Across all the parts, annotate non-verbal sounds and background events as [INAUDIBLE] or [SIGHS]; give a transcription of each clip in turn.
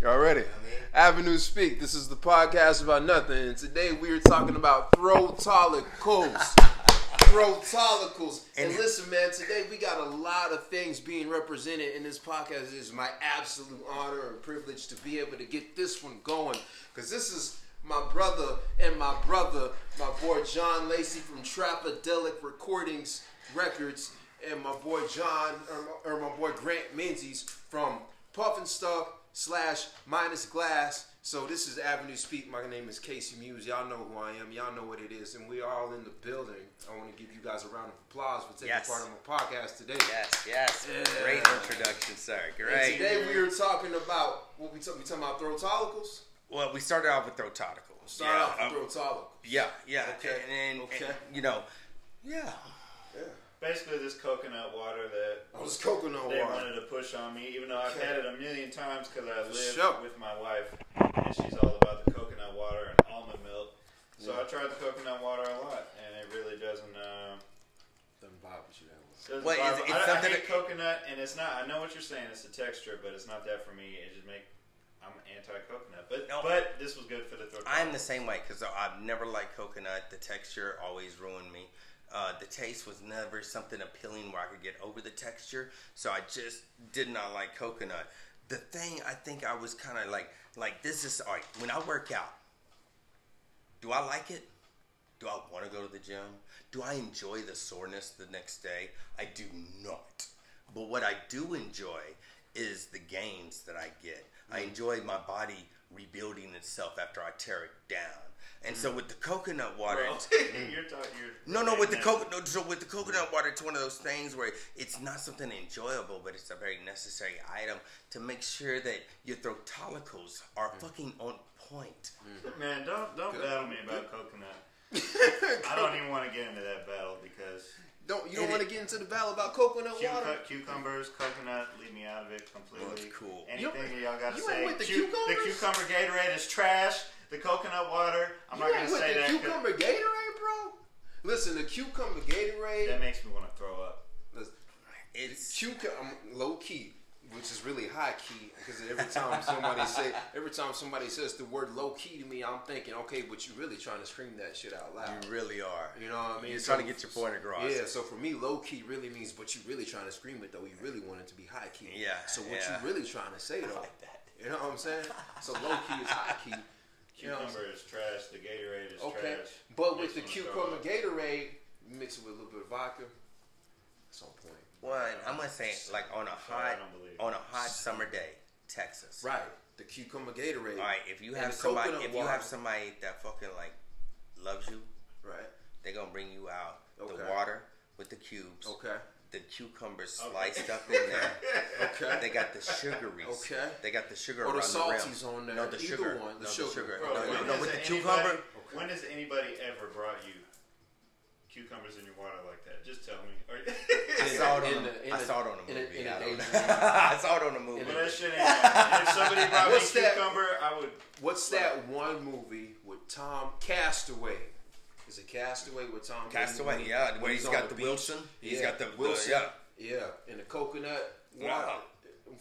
Y'all ready? Avenue Speak. This is the podcast about nothing. And today we are talking about throw-tolicals. [LAUGHS] Throw-tolicals. And, And- listen, man, today we got a lot of things being represented in this podcast. It is my absolute honor and privilege to be able to get this one going. Because this is my brother and my brother, my boy John Lacy from Trapadelic Recordings Records, and my boy John, er, or, or er, my boy Grant Menzies from Puff N Stuff slash Minus Glass. So this is Avenue Speak. My name is Casey Muse. Y'all know who I am. Y'all know what it is, and we are all in the building. I want to give you guys a round of applause for taking Yes. part of my podcast today. Yes, yes. Yeah. Great introduction, sir. And Great. today we are talking about what we talk, we talking about throw tolicals. well, we started off with Thrototicals. Start yeah, off um, with throw tolicals. yeah, yeah. Okay. And, and, Okay. and, you know, yeah. Yeah. Basically, this coconut water that Oh, it's coconut they water. wanted to push on me, even though I've had it a million times because I live Sure. with my wife, and she's all about the coconut water and almond milk. So Yeah. I tried the coconut water a lot, and it really doesn't. Uh, Doesn't vibe with you that much. doesn't Well, it's- bother- it's I, I something hate that- coconut, and it's not. I know what you're saying. It's the texture, but it's not that for me. It just make. I'm anti-coconut, but No. but this was good for the throat. I'm the same way because I've never liked coconut. The texture always ruined me. Uh, the taste was never something appealing where I could get over the texture, so I just did not like coconut. The thing I think I was kind of like, like this is all right. When I work out, do I like it? Do I want to go to the gym? Do I enjoy the soreness the next day? I do not. But what I do enjoy is the gains that I get. I enjoy my body rebuilding itself after I tear it down. And so with the coconut water, Bro, [LAUGHS] you're talking. You're mm. no, no, with the coconut. So with the coconut water, it's one of those things where it's not something enjoyable, but it's a very necessary item to make sure that your throtolicals are mm. fucking on point. Mm. Man, don't don't Good. battle me about coconut. [LAUGHS] I don't even want to get into that battle because Don't you don't And want to get into the battle about coconut Cucu- water? cucumbers, coconut, leave me out of it completely. Well, cool. Anything You- that y'all got to you say? ain't with the Cu- the cucumber Gatorade is trash. The coconut water, I'm you not ain't gonna with say the that. 'cause cucumber Gatorade, bro. Listen, the cucumber Gatorade. That makes me want to throw up. listen, It's cucumber low key, which is really high key, because every time somebody [LAUGHS] say, every time somebody says the word low key to me, I'm thinking, okay, but you're really trying to scream that shit out loud. you really are. You know what I mean? You're So- trying to get your point across. Yeah, so for me, low key really means, but you really trying to scream it though. You really want it to be high key. Yeah, So what yeah. you really trying to say though? like that. You know what I'm saying? [LAUGHS] So low key is high key. You know Cucumber is trash. The Gatorade is Okay, trash. but with the Makes me wanna cucumber. Gatorade, you mix it with a little bit of vodka. It's on point. Well, I'm gonna say like on a hot don't believe it. on a hot summer day, Texas. Right, the cucumber Gatorade. All right, if you have somebody, coconut if you have somebody that fucking like loves you, Right. they're gonna bring you out the water with the cubes, Okay. The cucumbers Okay. sliced up in there. [LAUGHS] Okay. They got the sugaries. Okay. They got the sugar Or the around the salties on there. No, the Either sugar. one, the no, sugar. the sugar. Bro, no, when no, no, with the anybody- cucumber. When has anybody ever brought you cucumbers in your water like that? Just tell me. I [LAUGHS] saw it in on. the- a, in I saw it on a the- movie. I don't know. daydream. [LAUGHS] I saw it on a movie. Well, that shit ain't. If somebody brought What's me that? cucumber, I would. What's that one movie with Tom Castaway? Is it Castaway with Tom? Castaway, when- yeah, where he's on got the beach? Wilson. He's Yeah, got the Wilson. yeah. Yeah, and the coconut water Wow.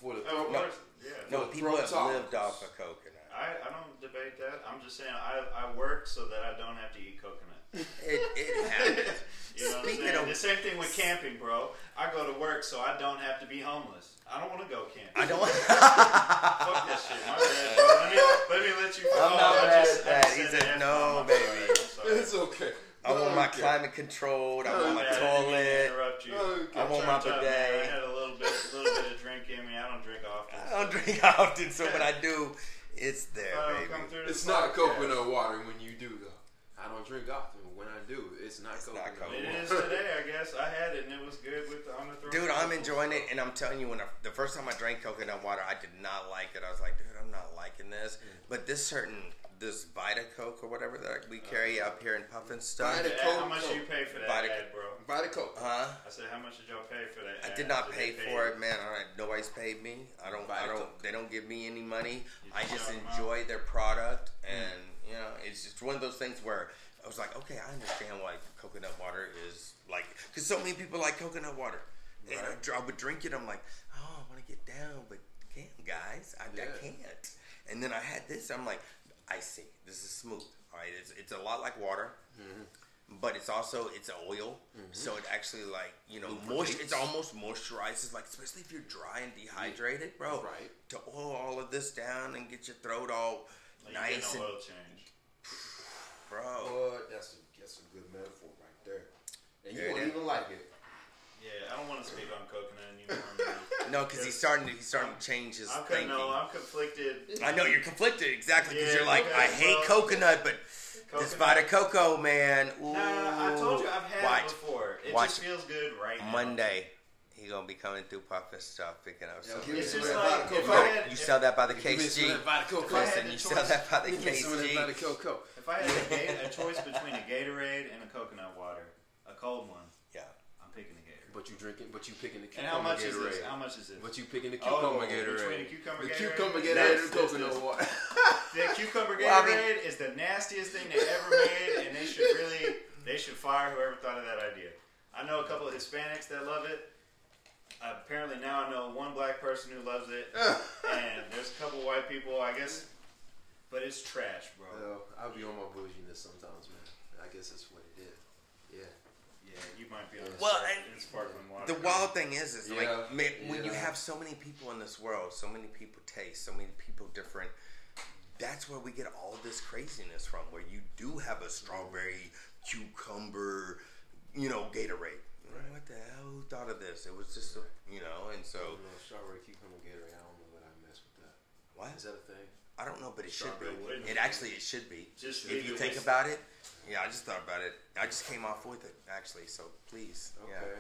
for the Oh, of throat. course. Yeah. No, the people have tolerance. lived off of coconut. I, I don't debate that. I'm just saying I, I work so that I don't have to eat coconut. [LAUGHS] It, it happens. [LAUGHS] You know what I'm saying? of- the same thing with camping, bro. I go to work so I don't have to be homeless. I don't want to go camping. I don't. Want [LAUGHS] fuck that shit. My bad. Let me, let me let you. I'm oh, not I mad just- at that. just He said said, "No, baby." Sorry. [LAUGHS] It's okay. I want my Okay. climate controlled. I want my I didn't toilet. interrupt you. Okay. I want my turned up, man. bidet. I had a little bit, little bit of drink in me. I don't drink often. I don't drink [LAUGHS] often, so when I [LAUGHS] do, it's there, I baby. It's this not podcast. coconut water when you do though. I don't drink often. but When I do, it's not It's not coconut. coconut. It is today, I guess. I had it and it was good with the on the throat. Dude, I'm enjoying it, and I'm telling you, when I, the first time I drank coconut water, I did not like it. I was like, dude, I'm not liking this. Mm. But this certain, this Vita Coco or whatever that we carry uh, up here in Puff N Stuff, Vita Yeah, How much Coke. you pay for that Vita- ad, bro? Vita Coco. huh? I said, how much did y'all pay for that? I ad? did not they pay pay for it, man. All right, nobody's paid me. I don't. I don't. Coke. They don't give me any money. You I just just shout 'em enjoy their product, mm. and you know, it's just one of those things where I was like, okay, I understand why coconut water is like, because so many people like coconut water, and I, I would drink it. I'm like, oh, I want to get down, but can't, guys. I, I can't. And then I had this. I'm like, I see. This is smooth. All right, it's it's a lot like water, mm-hmm. but it's also it's oil, mm-hmm. so it actually like you know moisture. It's almost moisturizes, like especially if you're dry and dehydrated, bro. Right. To oil all of this down and get your throat all Like, nice you and get oil change. bro. Boy, that's a that's a good metaphor right there. And you there won't even like it. Yeah, I don't want to speak on coconut anymore. [LAUGHS] No, because he's starting to he's starting to change his I'm cutting. thinking. No, I'm conflicted. I know you're conflicted exactly because Yeah, you're like, okay, I hate well, coconut, but this Vita Coco, man. Ooh. Nah, I told you I've had Watch. it before. It Watch. just feels good right now. Monday, he gonna be coming through Puff N Stuff, picking up Yeah, some. give me It's some just that like Vita if Coco. I had, You if, sell that by the Give me some of that Vita Coco. If Listen, you choice- sell that by the Give me some of that Vita Coco. if I had a, [LAUGHS] ga- a choice between a Gatorade and a coconut water, a cold one, Yeah. I'm picking a Gatorade. But you drinking, but you picking the And cucumber how much is Gatorade. this? How much is this? But you picking the Oh, cucumber between Gatorade. the cucumber the Gatorade? cucumber That's- Gatorade and that's- coconut water. The cucumber Well, I mean- Gatorade is the nastiest thing they ever made, and they should really they should fire whoever thought of that idea. I know a couple of Hispanics that love it. apparently now I know one black person who loves it, [LAUGHS] and there's a couple white people, I guess. But it's trash, bro. Well, I'll be on my bouginess sometimes, man. I guess that's what it is. Yeah. Yeah, you might be on the Well, spark- and in The wild thing is, is Yeah, like man, when you have so many people in this world, so many people taste, so many people different. That's where we get all this craziness from. Where you do have a strawberry, cucumber, you know, Gatorade. Know, Right. What the hell? Who thought of this? It was just, a, you know, and so no, strawberry cucumber Gatorade. I don't know what I mess with that. what? Is that a thing? I don't know, but it should be. Strawberry pudding. It actually, it should be. Just if you think about it, yeah, I just thought about it. I just came off with it actually. So please, Okay. yeah,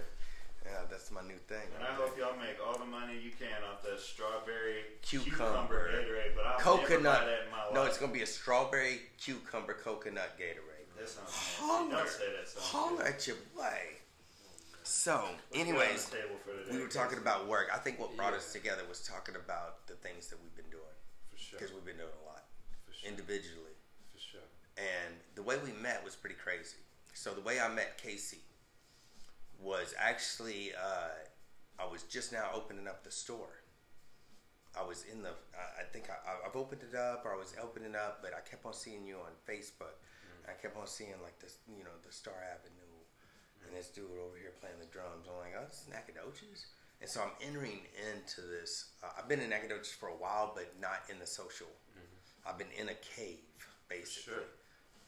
yeah, that's my new thing. And I hope y'all make all the money you can off that strawberry Cucumber. Gatorade, but I'll never coconut. buy that in my life. No, it's gonna be a strawberry cucumber coconut Gatorade. That sounds. Holler, Don't say that. Sounds holler good. at your boy. So, anyways, the table for today, we were talking about work. I think what brought Yeah. us together was talking about the things that we've been doing For sure. because we've been doing a lot For sure. individually. For sure. And the way we met was pretty crazy. So the way I met Casey was actually uh, I was just now opening up the store. I was in the I, I think I, I've opened it up or I was opening up, but I kept on seeing you on Facebook. I kept on seeing like this, you know, the Star Avenue and this dude over here playing the drums. I'm like, oh, this is Nacogdoches. And so I'm entering into this. Uh, I've been in Nacogdoches for a while, but not in the social. I've been in a cave, basically Sure.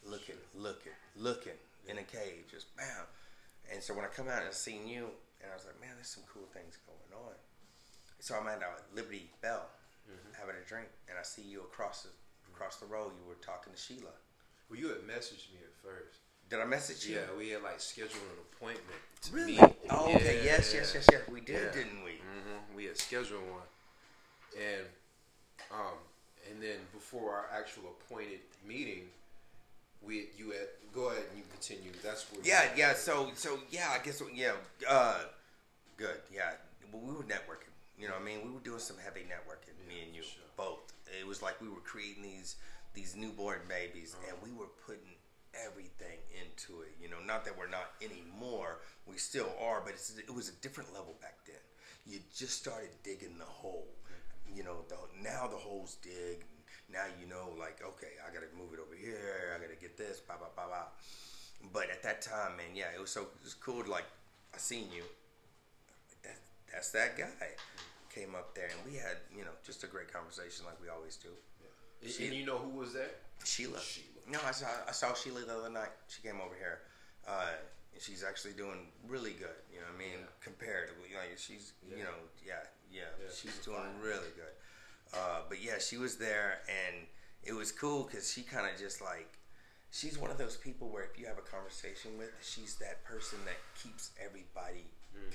looking, looking, looking in a cave, just bam. And so when I come out and seen you, and I was like, man, there's some cool things going on. So I'm at uh, Liberty Bell having a drink, and I see you across the across the road. You were talking to Sheila. Well, you had messaged me at first. Did I message you? Yeah, we had like scheduled an appointment to Really? meet. Oh, okay. Yes, yes, yes, yes. We did, Yeah. didn't we? hmm We had scheduled one, and um, and then before our actual appointed meeting, we you had go ahead and you continue. That's where Yeah, yeah. So, so yeah. I guess yeah. Uh, good. Yeah. Well, we were networking. You know, what I mean, we were doing some heavy networking. me and you sure. both. It was like we were creating these these newborn babies, Uh-huh. and we were putting everything into it. You know, not that we're not anymore. We still are, but it's, it was a different level back then. You just started digging the hole. You know, the, now the hole's dig. Now you know, like, okay, I got to move it over here. I got to get this. Blah blah blah blah. But at that time, man, yeah, it was so it was cool. To, like, I seen you. That, that's that guy. Came up there, and we had, you know, just a great conversation like we always do. And, She- and you know who was that? Sheila. Sheila. No, I saw I saw Sheila the other night. She came over here, uh, and she's actually doing really good. You know, what I mean, Yeah. comparatively, like she's, you Yeah. know, yeah, yeah, Yeah, she's she's doing fine. really good. Uh, but yeah, she was there, and it was cool because she kind of just like. She's one of those people where if you have a conversation with, she's that person that keeps everybody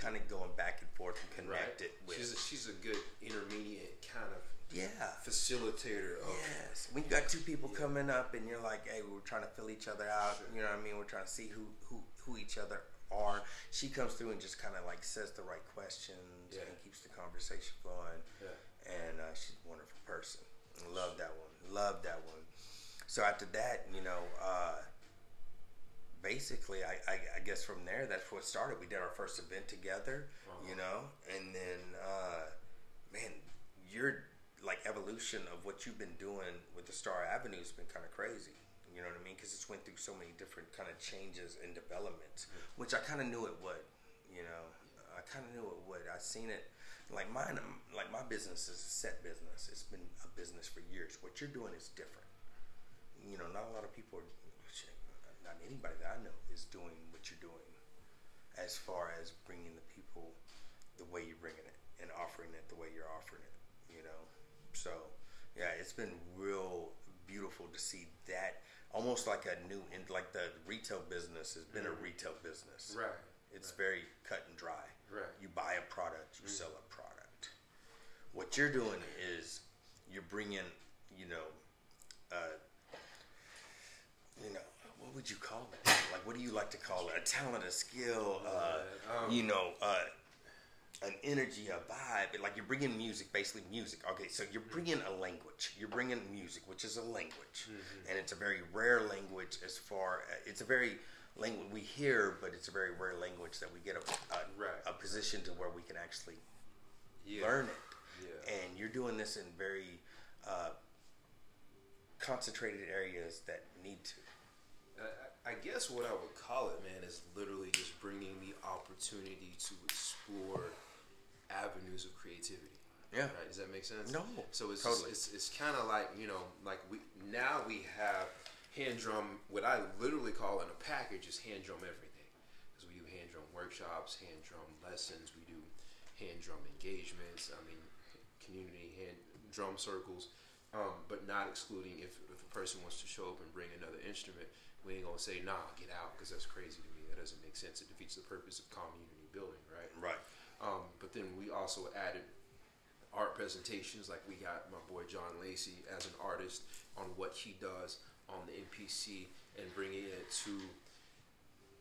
kind of going back and forth and connected with. She's a, she's a good intermediate kind of yeah. facilitator of Yes. When you got two people coming up and you're like, hey, we're trying to fill each other out. Sure. You know what I mean? We're trying to see who, who, who each other are. She comes through and just kind of like says the right questions Yeah. and keeps the conversation flowing. Yeah. And uh, she's a wonderful person. Love that one. Love that one. So after that, you know, uh, basically, I, I, I guess from there, that's what started. We did our first event together, Uh-huh. you know, and then, uh, man, you're like evolution of what you've been doing with the Star Avenue has been kind of crazy. You know what I mean? Because it's went through so many different kind of changes and developments, which I kind of knew it would. You know, I kind of knew it would. I seen it. Like mine, like my business is a set business. It's been a business for years. What you're doing is different. You know, not a lot of people, are, not anybody that I know is doing what you're doing, as far as bringing the people the way you're bringing it and offering it the way you're offering it. You know, so yeah, it's been real beautiful to see that almost like a new and like the retail business has been a mm-hmm. retail business Right. it's very cut and dry Right. you buy a product you mm-hmm. sell a product what you're doing is you're bringing you know uh, you know what would you call it like what do you like to call it a talent a skill uh, Um, you know uh, an energy, a vibe. Like you're bringing music, basically music. Okay, so you're bringing a language. You're bringing music, which is a language, and it's a very rare language. As far it's a very language we hear, but it's a very rare language that we get a a, Right. a position to where we can actually Yeah. learn it. Yeah. And you're doing this in very uh, concentrated areas that need to. I, guess what I would call it, man, is literally just bringing the opportunity to explore avenues of creativity. Yeah. Right? Does that make sense? No, So it's totally. it's, it's kind of like you know, like we now we have hand drum. What I literally call in a package is hand drum everything, because we do hand drum workshops, hand drum lessons, we do hand drum engagements. I mean, community drum circles, um, but not excluding if if a person wants to show up and bring another instrument. We ain't gonna say nah, get out, because that's crazy to me. That doesn't make sense. It defeats the purpose of community building, right? Right. Um, but then we also added art presentations, like we got my boy John Lacy as an artist on what he does on the MPC and bringing it to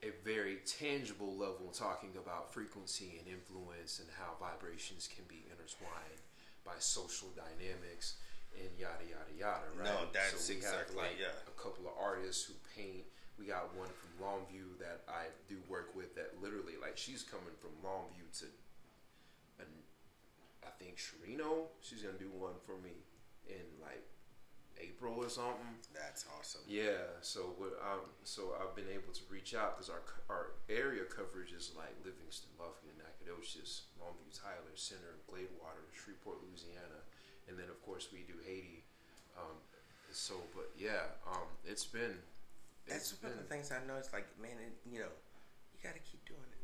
a very tangible level, talking about frequency and influence and how vibrations can be intertwined by social dynamics and yada yada yada. Right? No, that's so we exactly- have like yeah. a couple of artists who paint. We got one from Longview that I do work with that literally like she's coming from Longview to an, I think Sherino. She's gonna do one for me in like April or something. That's awesome. Yeah, so what um so I've been able to reach out because our our area coverage is like Livingston, Lufkin, Nacogdoches, Longview, Tyler, Center, Gladewater, Shreveport, Louisiana, and then of course we do Haiti. Um, so, but yeah, um, it's been. That's it's one of the things I noticed. Like, man, it, you know, you got to keep doing it.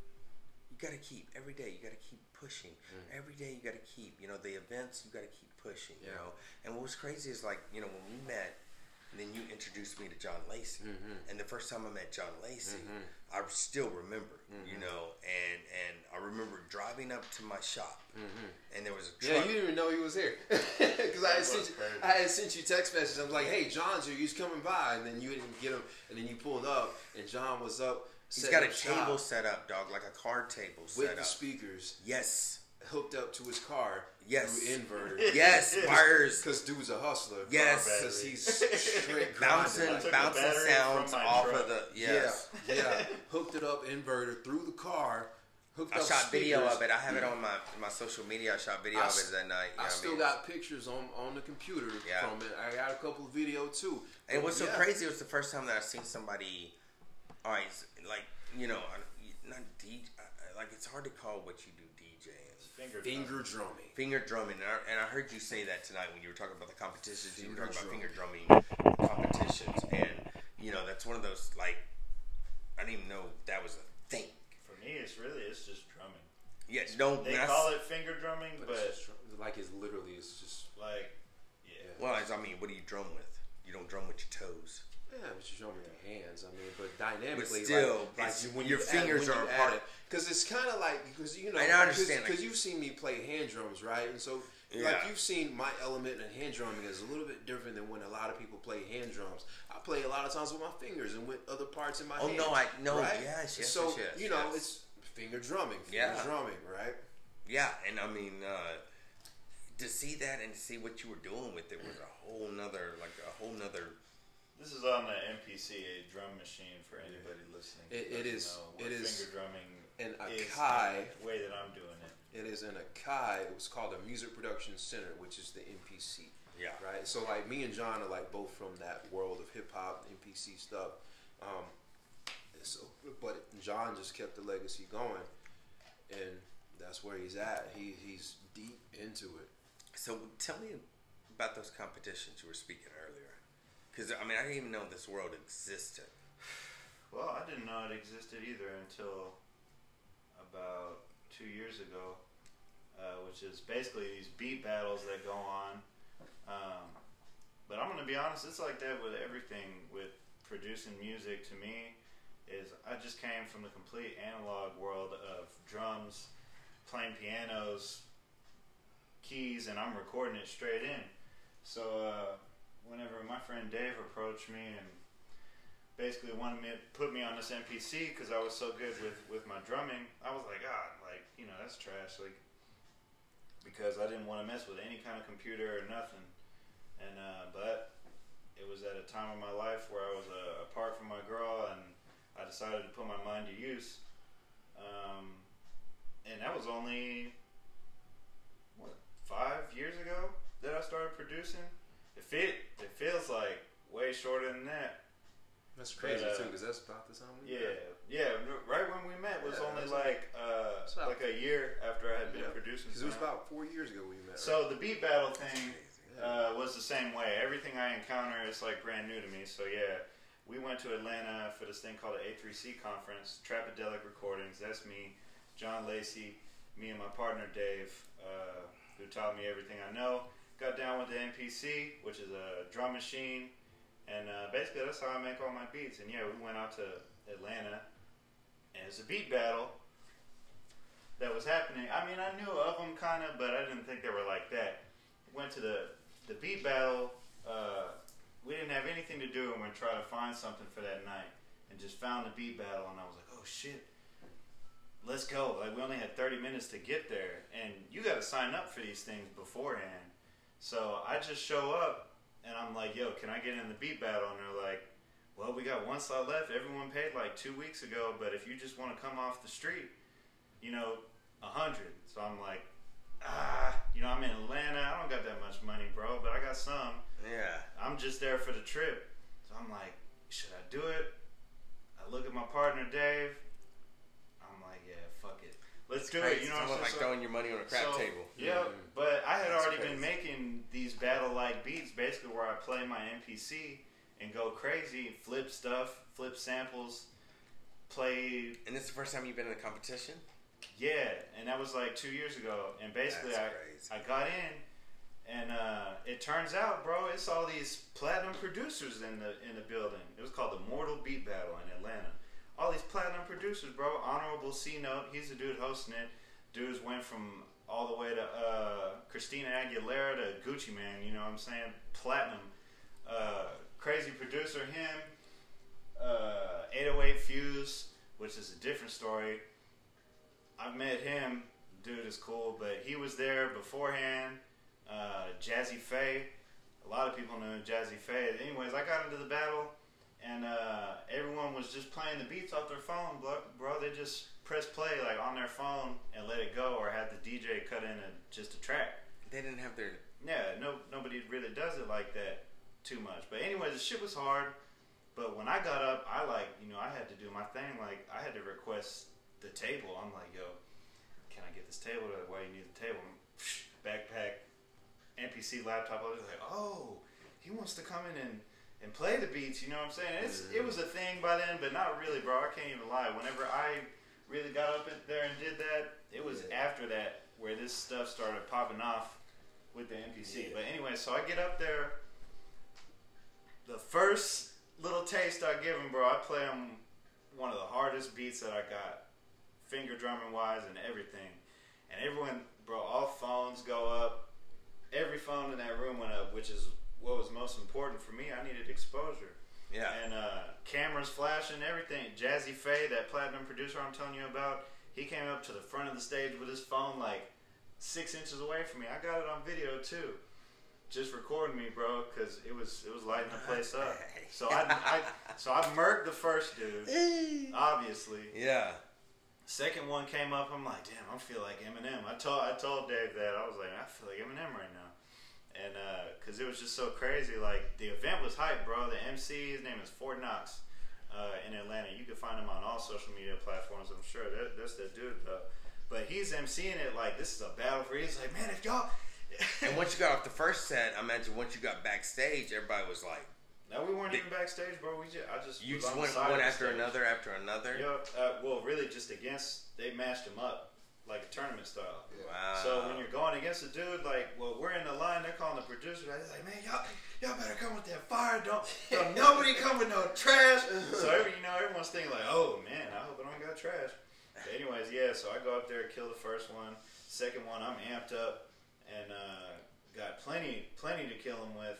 You got to keep every day. You got to keep pushing. Mm. Every day, you got to keep. You know, the events. You got to keep pushing. You know, and what was crazy is like, you know, when we met, and then you introduced me to John Lacy, mm-hmm. and the first time I met John Lacy, mm-hmm. I still remember. You mm-hmm. know, and and I remember driving up to my shop, and there was a truck. Yeah, you didn't even know he was here [LAUGHS] because I had sent you, crazy. I had sent you text messages. I was like, "Hey, John's here. He's coming by," and then you didn't get him, and then you pulled up, and John was up. He's setting got a up shop table set up, dog, like a card table with set the up. speakers yes, hooked up to his car Yes. through inverter. [LAUGHS] yes, wires. Because dude's a hustler. Yes. because he's straight [LAUGHS] grinding. bouncing, like- bouncing sounds off truck. of the yes. Yeah, yeah. Hooked it up inverter through the car. Hooked up speakers. I up shot video of it. I have it on my my social media. I shot video I of it that night. you know I what still mean? got pictures on on the computer Yeah. from it. I got a couple of video too. And what's so Yeah. crazy was the first time that I seen somebody, all right, s- like you know, not DJ. Like it's hard to call what you do DJing. Finger, Finger drumming. Finger drumming, and I, and I heard you say that tonight when you were talking about the competitions. you were Finger talking about finger drumming. drumming competitions, and you know that's one of those like I didn't even know that was a thing. For me, it's really it's just drumming. Yeah, no, They when I call it finger drumming, But, but, it's just, like it's literally it's just like, yeah. Well, I I mean, what do you drum with? You don't drum with your toes. Yeah, it's just drumming with your hands. I mean, but dynamically, still, like, like when your you fingers add, when are you a add it, because it's kind of like because you know I understand, because like- you've seen me play hand drums, right? And so Yeah. like you've seen my element in hand drumming is a little bit different than when a lot of people play hand drums. I play a lot of times with my fingers and with other parts in my Oh, hand. no, I- no, right? yes, yes, So yes, yes, you know yes. it's finger drumming, finger Yeah. drumming, right? Yeah, and I mean, uh, to see that and to see what you were doing with it was a whole nother, like a whole nother. This is on the MPC, a drum machine for anybody listening. It- who it doesn't is- know what it is- Finger drumming and is Akai- and the way that I'm doing it. It is in a Akai. It was called a Music Production Center, which is the MPC. Yeah. Right. So like me and John are like both from that world of hip hop, MPC stuff. Um, so, but John just kept the legacy going, and that's where he's at. He he's deep into it. So tell me about those competitions you were speaking earlier. Because I mean, I didn't even know this world existed. Well, I didn't know it existed either until about two years ago, uh, which is basically these beat battles that go on. Um, but I'm gonna be honest, it's like that with everything with producing music. To me, is I just came from the complete analog world of drums, playing pianos, keys, and I'm recording it straight in. So uh, whenever my friend Dave approached me and basically wanted me to put me on this MPC because I was so good with, with my drumming, I was like, ah, like you know that's trash, like because I didn't want to mess with any kind of computer or nothing. And uh, but it was at a time of my life where I was uh, apart from my girl, and I decided to put my mind to use. Um, and that was only what five years ago that I started producing. It fit. It feels like way shorter than that. That's crazy But, uh, too, because that's about the time we Yeah, yeah. Right when we met was Yeah, only that's like uh, about- like a year after I had been Yeah, producing. Because it was about four years ago we met. So the beat battle thing Yeah. uh, was the same way. Everything I encounter is like brand new to me. So yeah, we went to Atlanta for this thing called the A3C conference, Trapadelic Recordings. That's me, John Lacy, me and my partner Dave, uh, who taught me everything I know. Got down with the MPC, which is a drum machine, and uh, basically that's how I make all my beats. And yeah, we went out to Atlanta, and it's a beat battle that was happening. I mean, I knew of them kind of, but I didn't think they were like that. Went to the the beat battle. Uh, we didn't have anything to do, and we tried to find something for that night, and just found the beat battle, and I was like, oh shit. Let's go! Like we only had thirty minutes to get there, and you got to sign up for these things beforehand. So I just show up, and I'm like, "Yo, can I get in the beat battle?" And they're like, "Well, we got one slot left. Everyone paid like two weeks ago, but if you just want to come off the street, you know, a hundred. So I'm like, ah, you know, I'm in Atlanta. I don't got that much money, bro, but I got some. Yeah. I'm just there for the trip. So I'm like, should I do it? I look at my partner Dave. I'm like, yeah, fuck it. Let's do it. You know what I'm almost like? So- throwing your money on a crap so, table. Yeah, but I had That's already crazy. been making these battle like beats, basically where I play my MPC and go crazy, flip stuff, flip samples, play And this is the first time you've been in a competition? yeah, and that was like two years ago. And basically, I crazy. I got in, and uh, it turns out, bro, it's all these platinum producers in the in the building. It was called the Mortal Beat Battle in Atlanta. All these platinum producers, bro. Honorable C Note, he's the dude hosting it. Dudes went from all the way to uh, Christina Aguilera to Gucci Mane. You know what I'm saying? Platinum. Uh, crazy producer, him. Uh, 808 Fuse, which is a different story. I've met him. Dude is cool, but he was there beforehand. Uh, Jazze Pha. A lot of people know Jazze Pha. Anyways, I got into the battle, and uh, everyone was just playing the beats off their phone, bro. bro. They just press play like on their phone and let it go, or had the DJ cut in a, just a track. They didn't have their. Yeah, no, nobody really does it like that too much. But anyway, the shit was hard. But when I got up, I like, you know, I had to do my thing. Like, I had to request the table. I'm like, yo, can I get this table? Like, why you need the table? Backpack, MPC laptop. I was like, oh, he wants to come in and, and play the beats. You know what I'm saying? It's, It was a thing by then, but not really, bro. I can't even lie. Whenever I really got up there and did that, it was Yeah. after that where this stuff started popping off with the MPC. Yeah. But anyway, so I get up there. The first little taste I give him, bro, I play him one of the hardest beats that I got, finger drumming wise and everything. And everyone, bro, all phones go up. Every phone in that room went up, which is what was most important for me. I needed exposure. Yeah. And uh, cameras flashing, everything. Jazze Pha, that platinum producer I'm telling you about, he came up to the front of the stage with his phone like six inches away from me. I got it on video too, just recording me, bro, because it was it was lighting the place up. So I, I so I murked the first dude, [LAUGHS] obviously. Yeah. second one came up. I'm like, damn, I feel like Eminem. I told I told Dave that I was like, I feel like Eminem right now, and because it was just so crazy. Like the event was hype, bro. The MC, his name is Fort Knox, uh, in Atlanta. You can find him on all social media platforms. I'm sure that, that's the dude though. But he's MCing it like this is a battle for. He's like, man, if y'all. [LAUGHS] And once you got off the first set, I imagine once you got backstage, everybody was like, No, we weren't even backstage, bro. We just, I just you just went one after stage. another after another. Yep. Uh, well, really, just against they mashed him up like tournament style. Wow. So when you're going against a dude, like, well, we're in the line. They're calling the producer. They're like, man, y'all, y'all better come with that fire. Don't, don't [LAUGHS] nobody come with no trash. [LAUGHS] So every, you know, everyone's thinking like, oh man, I hope I don't got trash. But anyways, yeah. So I go up there, kill the first one. Second one, I'm amped up and uh, got plenty, plenty to kill him with.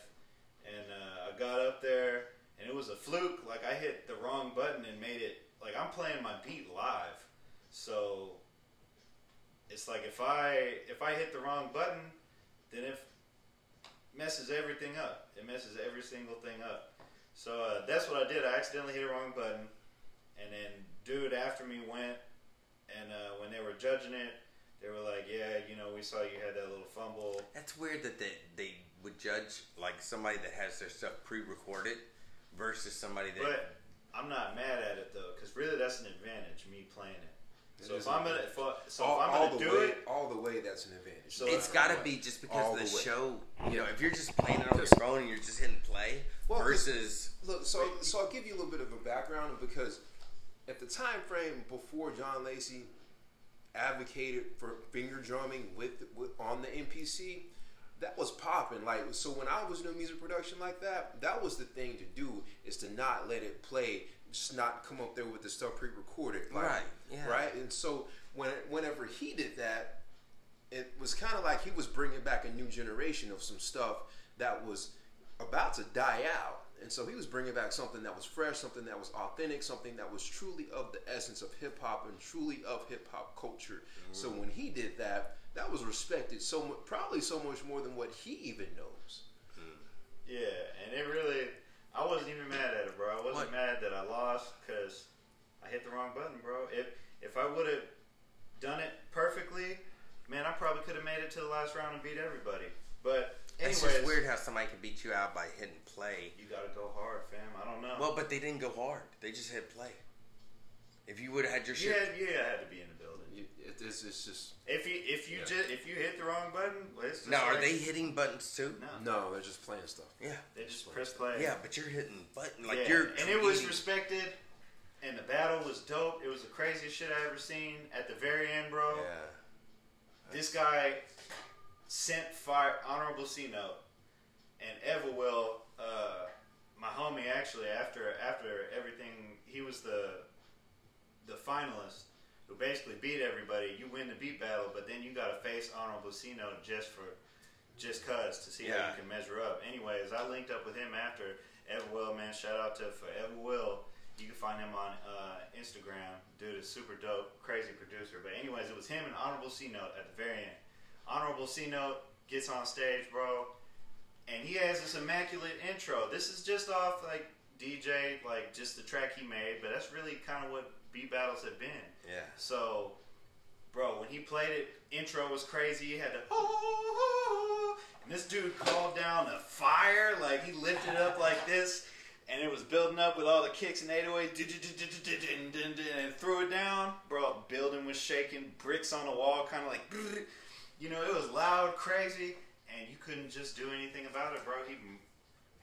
And uh, I got up there, and it was a fluke. Like I hit the wrong button and made it. Like I'm playing my beat live, so it's like if I if I hit the wrong button, then it messes everything up. It messes every single thing up. So uh, that's what I did. I accidentally hit the wrong button, and then dude after me went, and uh, when they were judging it, they were like, "Yeah, you know, we saw you had that little fumble." That's weird that they, they would judge like somebody that has their stuff pre-recorded versus somebody that. But I'm not mad at it though, because really that's an advantage me playing it. It So if I'm gonna, if, I- so all, if I'm gonna the do way, it, all the way, that's an advantage. So No it's matter got to what. be just All because the, the show. You know, if you're just playing it on your phone and you're just hitting play Well, versus. Look, so so I'll give you a little bit of a background because at the time frame before John Lacy advocated for finger drumming with, with on the MPC, that was popping. Like so, when I was doing music production like that, that was the thing to do is to not let it play, just not come up there with the stuff pre-recorded, like, Right, yeah. right. And so when whenever he did that, it was kind of like he was bringing back a new generation of some stuff that was about to die out. And so he was bringing back something that was fresh, something that was authentic, something that was truly of the essence of hip hop and truly of hip hop culture. So mm-hmm. when he did that, that was respected so much, probably so much more than what he even knows. Hmm. yeah, and it really, I wasn't even mad at it, bro. I wasn't What? mad that I lost because I hit the wrong button, bro. If if I would have done it perfectly, man, I probably could have made it to the last round and beat everybody. But It's anyways, just weird how somebody can beat you out by hitting play. You gotta go hard, fam. I don't know. Well, but they didn't go hard. They just hit play. If you would have had your you shit. had, you had to be in the building. You- It, it's, it's just If you if you Yeah. just if you hit the wrong button, well, it's just Now, are they hitting buttons too? No, no, they're just playing stuff. Yeah. they just press play. Yeah, but you're hitting button like Yeah, you're. and it was respected, and the battle was dope. It was the craziest shit I ever seen. At the very end, bro, Yeah. this guy sent fire honorable C note, and Everwill, uh, my homie, actually after after everything, he was the the finalist who basically beat everybody. You win the beat battle, but then you got to face honorable C note just for just cause to see how you can measure up. Anyways, I linked up with him after Everwill. Man, shout out to for Everwill. You can find him on uh, Instagram. Dude is super dope, crazy producer. But anyways, it was him and Honorable C Note at the very end. Honorable C Note gets on stage, bro, and he has this immaculate intro. This is just off like DJ, like just the track he made, but that's really kind of what beat battles have been. Yeah. So, bro, when he played it, intro was crazy. He had to, oh, and this dude called down the fire, like he lifted up like this, and it was building up with all the kicks and 808s, and threw it down. Bro, building was shaking, bricks on the wall, kind of like, you know, it was loud, crazy, and you couldn't just do anything about it, bro. He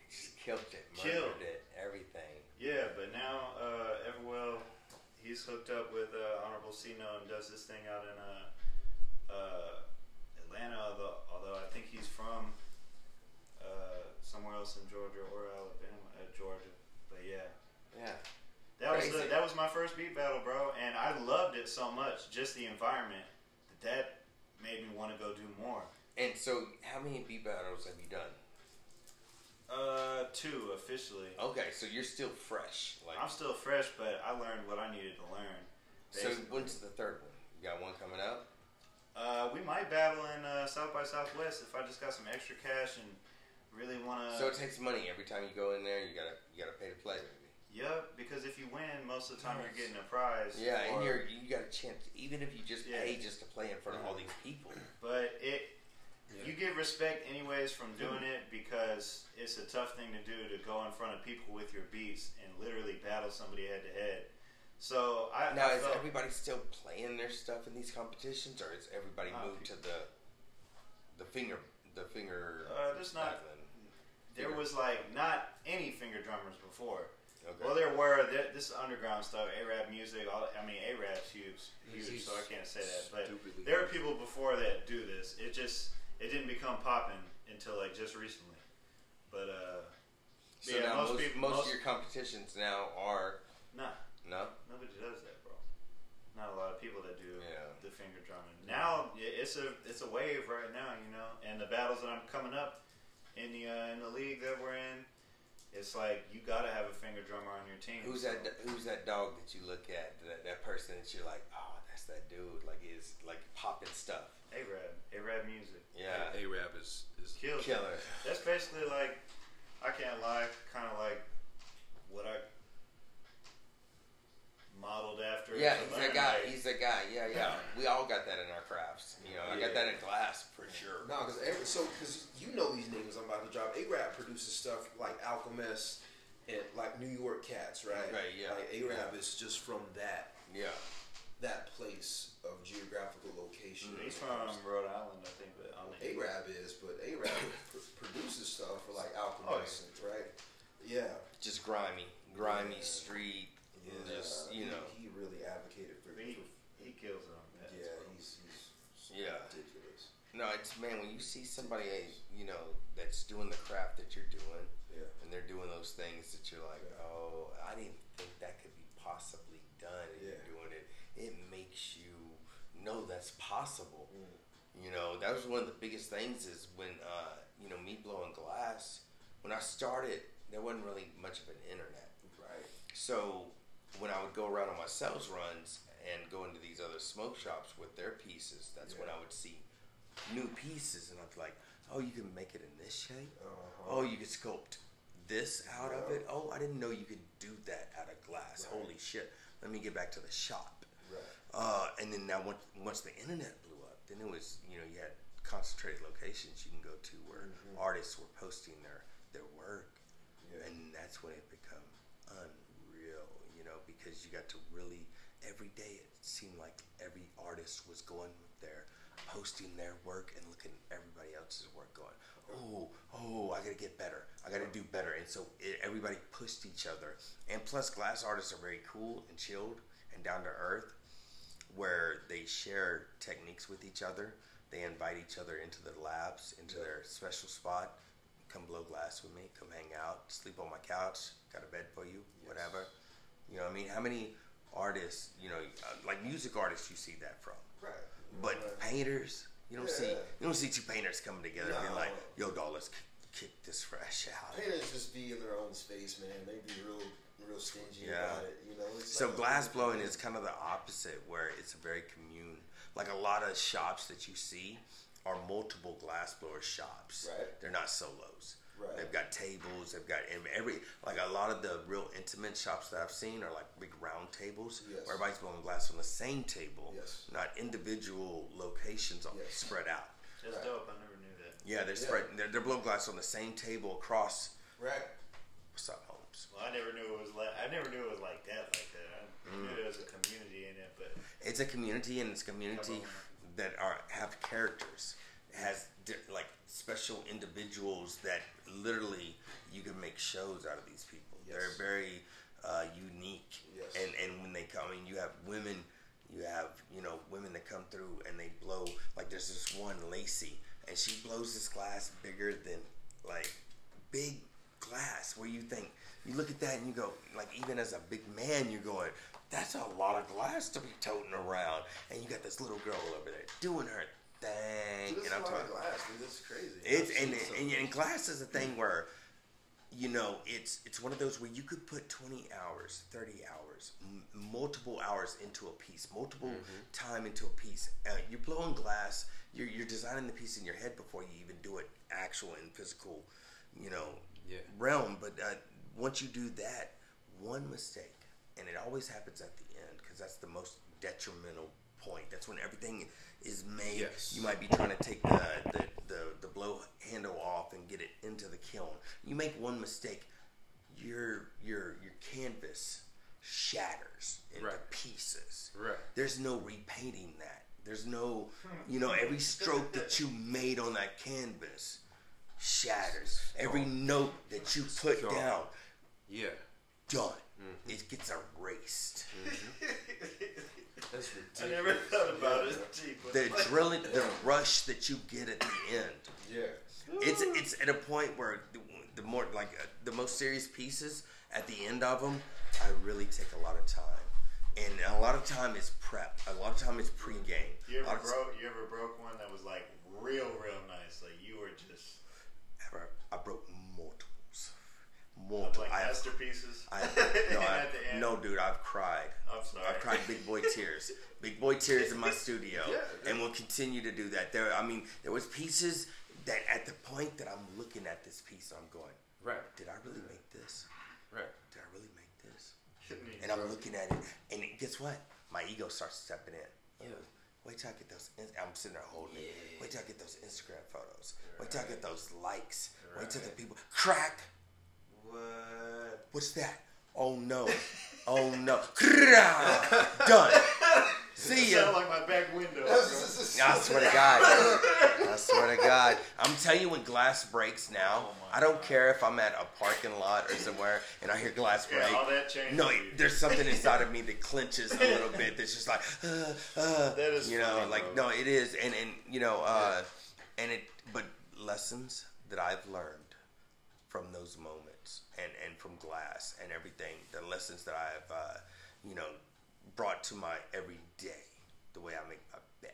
just killed it. Killed. Murdered it. Everything. Yeah, but now uh, Everwell, he's hooked up with uh, Honorable C Note and does this thing out in uh, uh, Atlanta. Although, although I think he's from uh, somewhere else in Georgia or Alabama, uh, Georgia. But yeah, Yeah. that was the, that was my first beat battle, bro, and I loved it so much. Just the environment that that made me want to go do more. And so, how many beat battles have you done? Uh, two officially. Okay, so you're still fresh. Like, I'm still fresh, but I learned what I needed to learn. so basically. when's the third one? You got one coming up? Uh, we might battle in uh, South by Southwest if I just got some extra cash and really want to. so it takes money every time you go in there. You gotta you gotta pay to play. Yep, because if you win, most of the time you're getting a prize. Yeah, and you're you got a chance, even if you just Yeah. pay just to play in front of all these people. But it, Yeah. you get respect anyways from doing it because it's a tough thing to do to go in front of people with your beats and literally battle somebody head to head. So I Now, I is felt, everybody still playing their stuff in these competitions, or is everybody Uh, moved to the the finger the finger? uh, there's not battling? there was like not any finger drummers before. Okay. Well, there were. There, this underground stuff. AraabMUZIK. All, I mean, Arab's huge, huge. He's so I can't say that. But stupidly there are people before that do this. It just it didn't become popping until like just recently. But uh, so yeah, now most most, people- most most- of your competitions now are nah, no. nobody does that, bro. Not a lot of people that do Yeah. the finger drumming. Now it's a it's a wave right now, you know. And the battles that I'm coming up in the uh, in the league that we're in, it's like you gotta have a finger drummer on your team. Who's So- that? Who's that dog that you look at? That that person that you're like, oh, that's that dude. Like is like popping stuff. Arab, AraabMUZIK. Yeah, Arab is is Kills it. killer. That's basically like, I can't lie, kind of like what I modeled after. Yeah, he's learn, that guy. like- He's that guy. Yeah, yeah. We all got that in our crafts. You know, I got that in glass for sure. No, because so because you know these niggas I'm about to drop. Arab produces stuff like Alchemist and like New York Cats, right? Right, yeah. Like Arab is just from that Yeah. That place of geographical location. He's from Rhode Island, I think, but on the Arab is, but Arab [COUGHS] pr- produces stuff for like Alchemist, Oh, right? Yeah. Just grimy, grimy Yeah. street. Yeah, and just he- you know. he, really advocated for. He, for he kills it on that. yeah, he's, he's Yeah. ridiculous. No, it's man when you see somebody eh, you know that's doing the craft that you're doing, Yeah. and they're doing those things that you're like, Yeah. oh, I didn't think that could be possibly done, and Yeah. you're doing it. It makes you know that's possible. Mm. You know, that was one of the biggest things is when uh, you know me blowing glass. When I started, there wasn't really much of an internet. Right. So when I would go around on my sales runs and go into these other smoke shops with their pieces, that's when I would see new pieces, and I'd be like, "Oh, you can make it in this shape. Uh-huh. Oh, you could sculpt this out of it. Oh, I didn't know you could do that out of glass. Right. Holy shit! Let me get back to the shop." Right. Uh, and then now once, once the internet blew up, then it was you know you had concentrated locations you can go to where Mhm. artists were posting their their work, Yeah. and that's when it became unreal. You know because you got to really every day it seemed like every artist was going there, posting their work and looking at everybody else's work, going, oh oh I gotta get better, I gotta do better, and so it, everybody pushed each other. And plus, glass artists are very cool and chilled and down to earth where they share techniques with each other. They invite each other into their labs, into their special spot. Come blow glass with me. Come hang out. Sleep on my couch. Got a bed for you. Whatever. You know, what I mean, how many artists? You know, uh, like music artists, you see that from. Right. But Right. painters, you don't see. You don't see two painters coming together and being like, "Yo, dog, let's kick this fresh out." Painters just be in their own space, man. They be real, real stingy Yeah. about it. You know. It's So like- glass blowing is kind of the opposite, where it's a very commune. Like a lot of shops that you see are multiple glassblower shops. Right. They're not solos. Right. They've got tables. They've got every like a lot of the real intimate shops that I've seen are like big round tables Yes. where everybody's blowing glass on the same table, Yes. not individual locations all Yes. spread out. That's Right. dope. I never knew that. Yeah, they're Yeah. spread. They're, they're blowing glass on the same table across. Right. What's up, Holmes? Well, I never knew it was like I never knew it was like that, like that. I Mm. knew there was a community in it, but It's a community, and it's a community that are have characters, has di- like special individuals that literally you can make shows out of these people. They're very uh, unique, Yes. and and when they come, I mean, you have women, you have you know women that come through and they blow. Like there's this one Lacey, and she blows this glass bigger than like big glass. Where you think you look at that and you go like even as a big man, you're going. That's a lot of glass to be toting around, and you got this little girl over there doing her thing. Dude, and I'm talking, glass, dude. That's crazy. it's and, and and glass is a thing where, you know, it's it's one of those where you could put twenty hours, thirty hours, m- multiple hours into a piece, multiple time into a piece. Uh, you're blowing glass. You're you're designing the piece in your head before you even do it actual and physical, you know, Yeah. realm. But uh, once you do that, one mistake, and it always happens at the end because that's the most detrimental point. That's when everything is made. Yes. You might be trying to take the, the, the, the blow handle off and get it into the kiln. You make one mistake, your your your canvas shatters into Right. pieces. Right. There's no repainting that. There's no, you know, every stroke that you made on that canvas shatters. Every note that you put Gone. down, Yeah. done. Mm-hmm. It gets erased. That's ridiculous. [LAUGHS] I never thought about it deep. The drilling, the rush that you get at the end. Yeah. It's it's at a point where the, the more like uh, the most serious pieces at the end of them, I really take a lot of time, and a lot of time is prep. A lot of time is pregame. You ever broke? You ever broke one that was like real, real nice? Like you were just ever I broke multiples, multiple. like I have, masterpieces. I, no, [LAUGHS] I, at the end. no, dude, I've cried. I'm sorry. I've cried big boy tears, big boy tears in my [LAUGHS] studio, Yeah. and we'll continue to do that. There, I mean, there was pieces that at the point that I'm looking at this piece, I'm going, Right. did I really make this? Right. Did I really make this? Hit me, And I'm looking at it, and it, guess what? My ego starts stepping in. Yeah. Wait till I get those. in- I'm sitting there holding it. Yeah. Wait till I get those Instagram photos. Wait till I get those likes. Wait till the people crack. What? What's that? Oh no. Oh no. Done. See Sound ya. like my back window. I swear to God. I swear to God. I'm telling you, when glass breaks now, Oh I don't God. care if I'm at a parking lot or somewhere and I hear glass break. Yeah, all that changes. No, there's something inside of me that clenches a little bit. That's just like, uh, uh, That is you know, funny, like bro. no, it is, and and you know, uh, and it, but lessons that I've learned from those moments and and from glass and everything, the lessons that I've, uh, you know, brought to my everyday, the way I make my bed.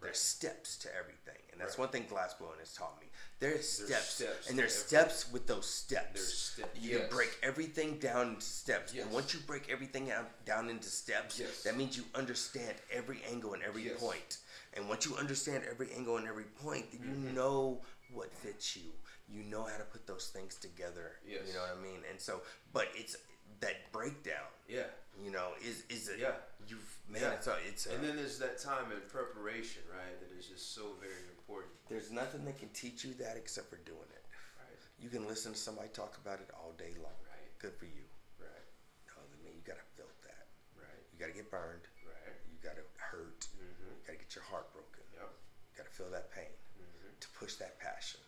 There's steps to everything, and that's Right. one thing glass blowing has taught me. There's There's steps, steps and there's steps with those steps. There's steps, You can yes. break everything down into steps, Yes. and once you break everything out, down into steps, Yes. that means you understand every angle and every point. And once you understand every angle and every point, then you Mm-hmm. know what fits you. You know how to put those things together. Yes. You know what I mean? And so, but it's that breakdown. Yeah. You know, is is a Yeah. You've man, Yeah. it's a, it's a, And then there's that time in preparation, right? That is just so very important. there's nothing that can teach you that except for doing it. Right. You can listen to somebody talk about it all day long. Right. Good for you. Right. No, I mean you gotta feel that. Right. You gotta get burned. Right. You gotta hurt. Mm-hmm. You gotta get your heart broken. Yep. You gotta feel that pain Mm-hmm. to push that passion.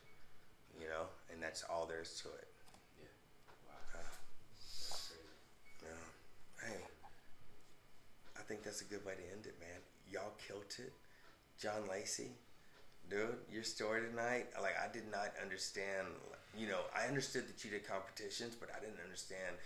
You know, and that's all there is to it. Yeah. Wow. That's crazy. Yeah. Hey, I think that's a good way to end it, man. Y'all killed it. John Lacy, dude, your story tonight, like, I did not understand. You know, I understood that you did competitions, but I didn't understand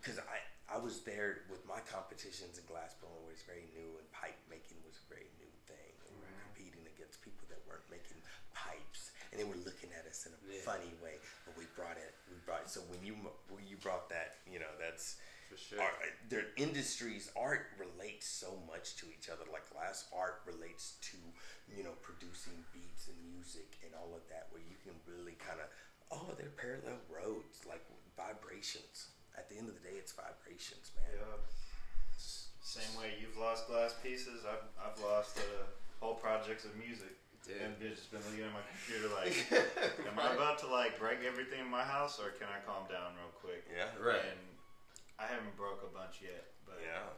because I, I was there with my competitions and glass blowing was very new and pipe making was a very new thing. And were competing against people that weren't making pipes and they were looking at us in a Yeah. funny way. But we brought it. We brought it. so when you when you brought that, you know, that's For sure. art, their industries art relates so much to each other like glass art relates to you know producing beats and music and all of that where you can really kind of oh they're parallel roads like vibrations at the end of the day it's vibrations man Yeah. Same way you've lost glass pieces, I've, I've lost uh, whole projects of music. Dude. And just been looking at my computer like, [LAUGHS] am I about to like break everything in my house or can I calm down real quick? yeah Right. And I haven't broke a bunch yet, but [LAUGHS] yeah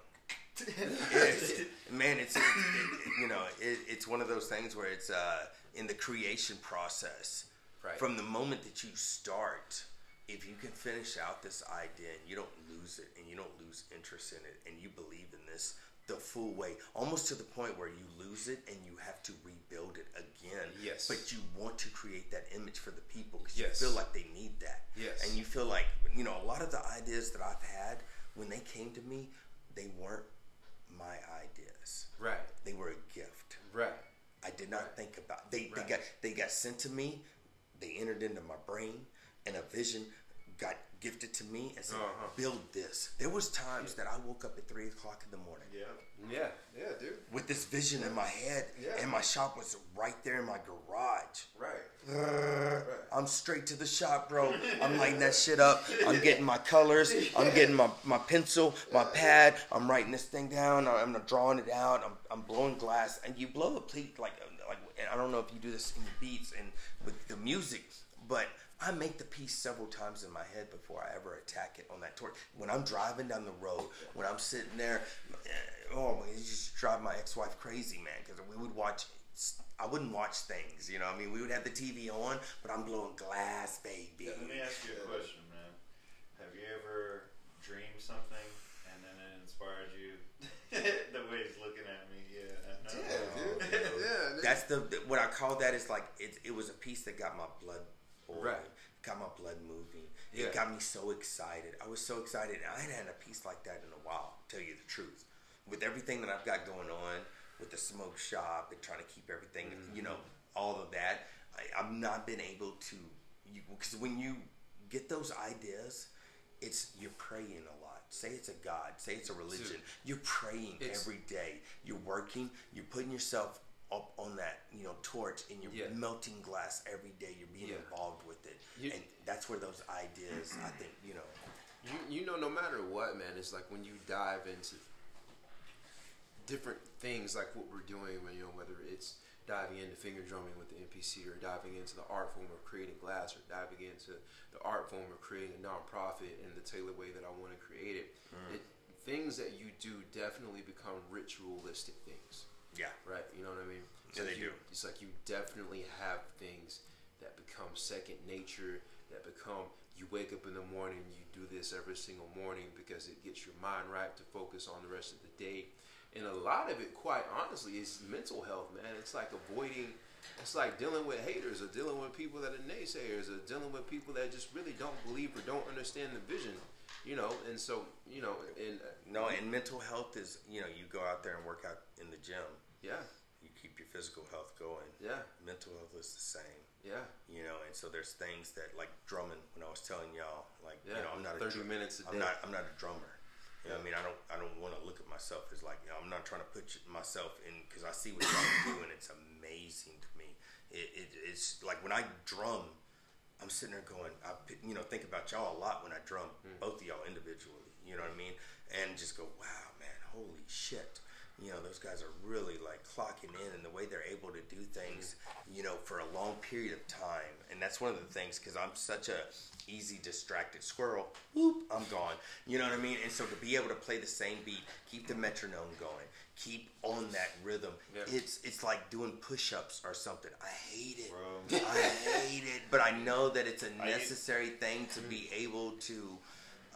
It's- man, it's it, it, you know it, it's one of those things where it's uh, in the creation process. Right. From the moment that you start, if you can finish out this idea and you don't lose it and you don't lose interest in it and you believe in this the full way, almost to the point where you lose it and you have to rebuild it again. Yes. But you want to create that image for the people because Yes. you feel like they need that. Yes. And you feel like you know a lot of the ideas that I've had when they came to me, they weren't my ideas. Right. They were a gift. Right. I did not think about they, Right. they got they got sent to me, they entered into my brain and a vision got gifted to me and said, Uh-huh. "Build this." There was times that I woke up at three o'clock in the morning Yeah. Yeah, yeah, dude. with this vision in my head, Yeah. and my shop was right there in my garage. Right. I'm straight to the shop, bro. [LAUGHS] I'm lighting that shit up. I'm getting my colors. I'm getting my, my pencil, my pad. I'm writing this thing down. I'm drawing it out. I'm, I'm blowing glass. And you blow a pleat like like and I don't know if you do this in the beats and with the music, but I make the piece several times in my head before I ever attack it on that torch. When I'm driving down the road, when I'm sitting there, eh, oh, it just drive my ex-wife crazy, man, because we would watch. I wouldn't watch things, you know. I mean, we would have the TV on, but I'm blowing glass, baby. Let me ask you a question, man. Have you ever dreamed something and then it inspired you? [LAUGHS] the way he's looking at me, yeah. I. [LAUGHS] Yeah, dude. Yeah. That's the what I call that is like it. It was a piece that got my blood boiling, Right. got my blood moving. Yeah. It got me so excited. I was so excited. I hadn't had a piece like that in a while. to Tell you the truth, with everything that I've got going on with the smoke shop and trying to keep everything, you know, all of that. I, I've not been able to, because when you get those ideas, it's you're praying a lot. Say it's a God. Say it's a religion. You're praying every day. You're working. You're putting yourself up on that, you know, torch, and you're Yeah. melting glass every day. You're being Yeah. involved with it, You- and that's where those ideas, I think, you know, You you know, no matter what, man, it's like when you dive into different things like what we're doing, when you know whether it's diving into finger drumming with the MPC or diving into the art form of creating glass or diving into the art form of creating a nonprofit in the tailored way that I want to create it. Mm. it things that you do definitely become ritualistic things. Yeah, right? You know what I mean? It's Yeah, like they you, do. It's like you definitely have things that become second nature. That become you wake up in the morning, you do this every single morning because it gets your mind right to focus on the rest of the day. And a lot of it, quite honestly, is mental health, man. It's like avoiding. It's like dealing with haters, or dealing with people that are naysayers, or dealing with people that just really don't believe or don't understand the vision. You know, and so you know, and no, and mental health is, you know, you go out there and work out in the gym. yeah, You keep your physical health going. yeah, Mental health is the same. yeah, you know and so there's things that like drumming when i was telling y'all like yeah. you know i'm not a thirty dr- minutes a day. i'm not i'm not a drummer you know what i mean i don't i don't want to look at myself as like you know, i'm not trying to put myself in because i see what y'all do and it's amazing to me it, it, it's like when i drum i'm sitting there going i you know think about y'all a lot when i drum mm. both of y'all individually you know what i mean and just go wow man holy shit you know those guys are really like clocking in and the way they're able to do things you know for a long period of time. And that's one of the things because i'm such a easy distracted squirrel. Whoop i'm gone. You know what i mean? And so to be able to play the same beat keep the metronome going keep on that rhythm Yeah. it's it's like doing push-ups or something. I hate it. Bro. [LAUGHS] i hate it. But i know that it's a necessary thing to be able to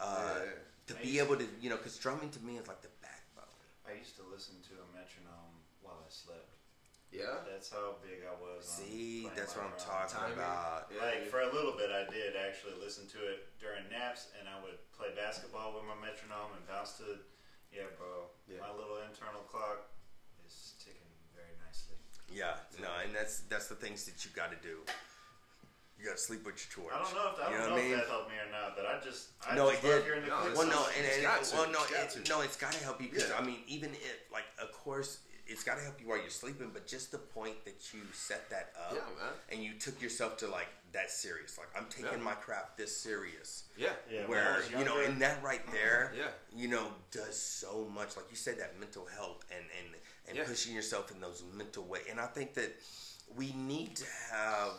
uh, to be able to you know because drumming to me is like the I used to listen to a metronome while I slept. yeah. That's how big I was. See, that's what I'm talking about. Yeah, Like for a little bit, I did actually listen to it during naps, and I would play basketball with my metronome and bounce to. Yeah, bro. Yeah. My little internal clock is ticking very nicely. Yeah, no, and that's that's the things that you got to do. You got to sleep with your torch. I don't know if I You don't know know, mean? if that helped me or not, but I just I No, just it did. hearing the No, Well, no, and, and, well, no, it, got it, to. no, it's got to help you because Yeah. I mean, even if like, of course, it's got to help you while you're sleeping, but just the point that you set that up, Yeah, man. and you took yourself to like that serious. Like I'm taking Yeah. my crap this serious. Yeah. Yeah, where was you know, and that right mm-hmm. there, Yeah. you know, does so much. Like you said, that mental health and and and Yeah. pushing yourself in those mental way. And I think that we need to have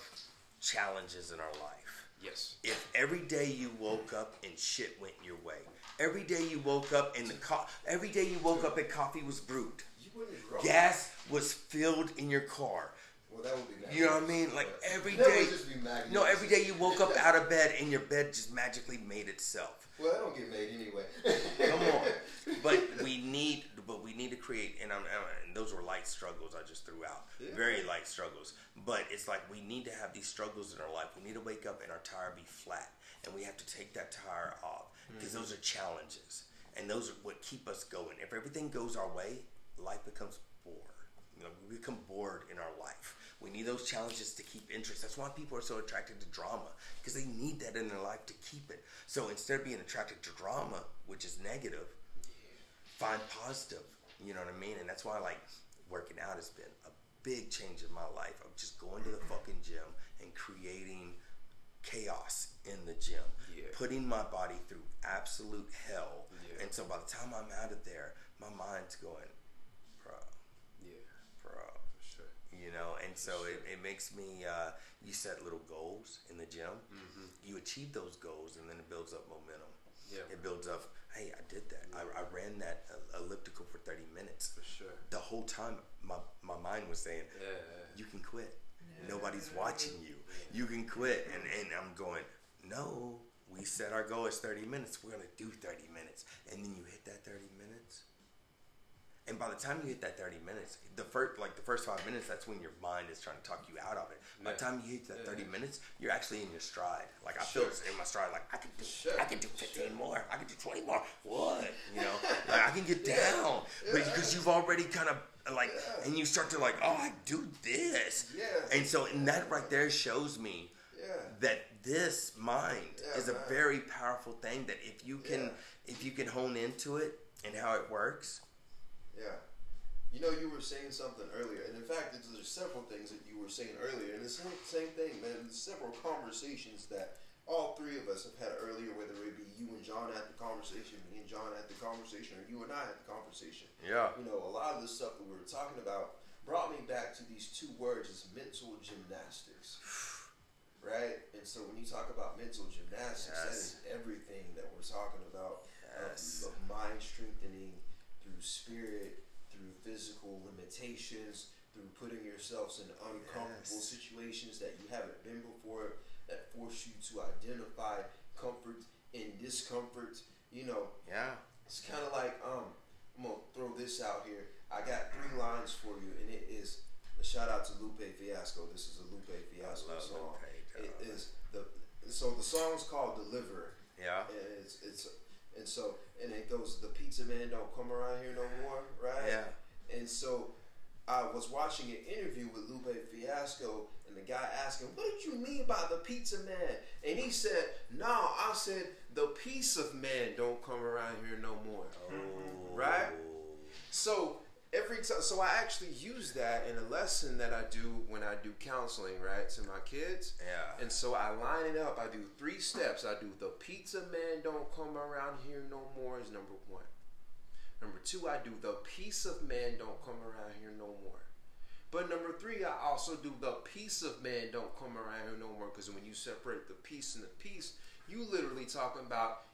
challenges in our life. Yes. If every day you woke up and shit went your way, every day you woke up and the co- every day you woke up and coffee was brewed, You wouldn't grow. gas was filled in your car. Well, that would be. You know what I mean? Like every day. would just be magnificent. No, every day you woke up out of bed and your bed just magically made itself. Well, I don't get made anyway. Come on, [LAUGHS] but we need, but we need to create, and I'm, and those were light struggles I just threw out, Yeah. very light struggles. But it's like we need to have these struggles in our life. We need to wake up and our tire be flat, and we have to take that tire off because mm-hmm. those are challenges, and those are what keep us going. If everything goes our way, life becomes. You know, we become bored in our life. We need those challenges to keep interest. That's why people are so attracted to drama because they need that in their life to keep it. So instead of being attracted to drama, which is negative, find positive. You know what I mean? And that's why like working out has been a big change in my life of just going to the fucking gym and creating chaos in the gym, Yeah. putting my body through absolute hell. Yeah. And so by the time I'm out of there, my mind's going, bro, for sure. you know and so it, it makes me uh, you set little goals in the gym. Mm-hmm. you achieve those goals and then it builds up momentum. Yeah. it builds up hey i did that. I, I ran that uh, elliptical for 30 minutes. For sure. the whole time my, my mind was saying Yeah. you can quit. Nobody's watching you. You can quit. And, and i'm going no. We set our goal as 30 minutes. We're going to do 30 minutes. And then you hit that 30 minutes and by the time you hit that 30 minutes, the first like the first five minutes, that's when your mind is trying to talk you out of it. By the time you hit that Yeah. 30 minutes, you're actually in your stride. Like I Sure. feel in my stride, like I could do, Sure. I could do 15 Sure. more, I could do 20 more. What? You know, [LAUGHS] like I can get down, but because you've already kind of like, Yeah. and you start to like, oh, I do this. Yeah. And so, and that right there shows me Yeah. that this mind Yeah, is a very powerful thing. That if you can, Yeah. if you can hone into it and how it works, Yeah. You know, you were saying something earlier, and in fact, there's several things that you were saying earlier, and it's the same, thing, man. There's several conversations that all three of us have had earlier, whether it be you and John at the conversation, me and John at the conversation, or you and I at the conversation. yeah, You know, a lot of the stuff that we were talking about brought me back to these two words: is mental gymnastics. [SIGHS] Right, and so when you talk about mental gymnastics, that Yes. is everything that we're talking about uh, Yes. of mind strengthening through spirit, through physical limitations, through putting yourselves in uncomfortable Yes. situations that you haven't been before, that force you to identify comfort in discomfort. You know, yeah. it's kind of like um, I'm gonna throw this out here. I got three lines for you, and it is a shout out to Lupe Fiasco. This is a Lupe Fiasco love song. Lupe, It is the so the song's called Deliver, Yeah. and it's it's and so and it goes the pizza man don't come around here no more, right? Yeah. And so I was watching an interview with Lupe Fiasco, and the guy asked him, "What did you mean by the pizza man?" And he said, "No, I said the piece of man don't come around here no more." Oh. Right? So every time, so I actually use that in a lesson that I do when I do counseling, right, to my kids. Yeah. And so I line it up. I do three steps. I do the pizza man don't come around here no more is number one. Number two, I do the piece of man don't come around here no more. But number three, I also do the piece of man don't come around here no more because when you separate the piece and the piece, you literally talking about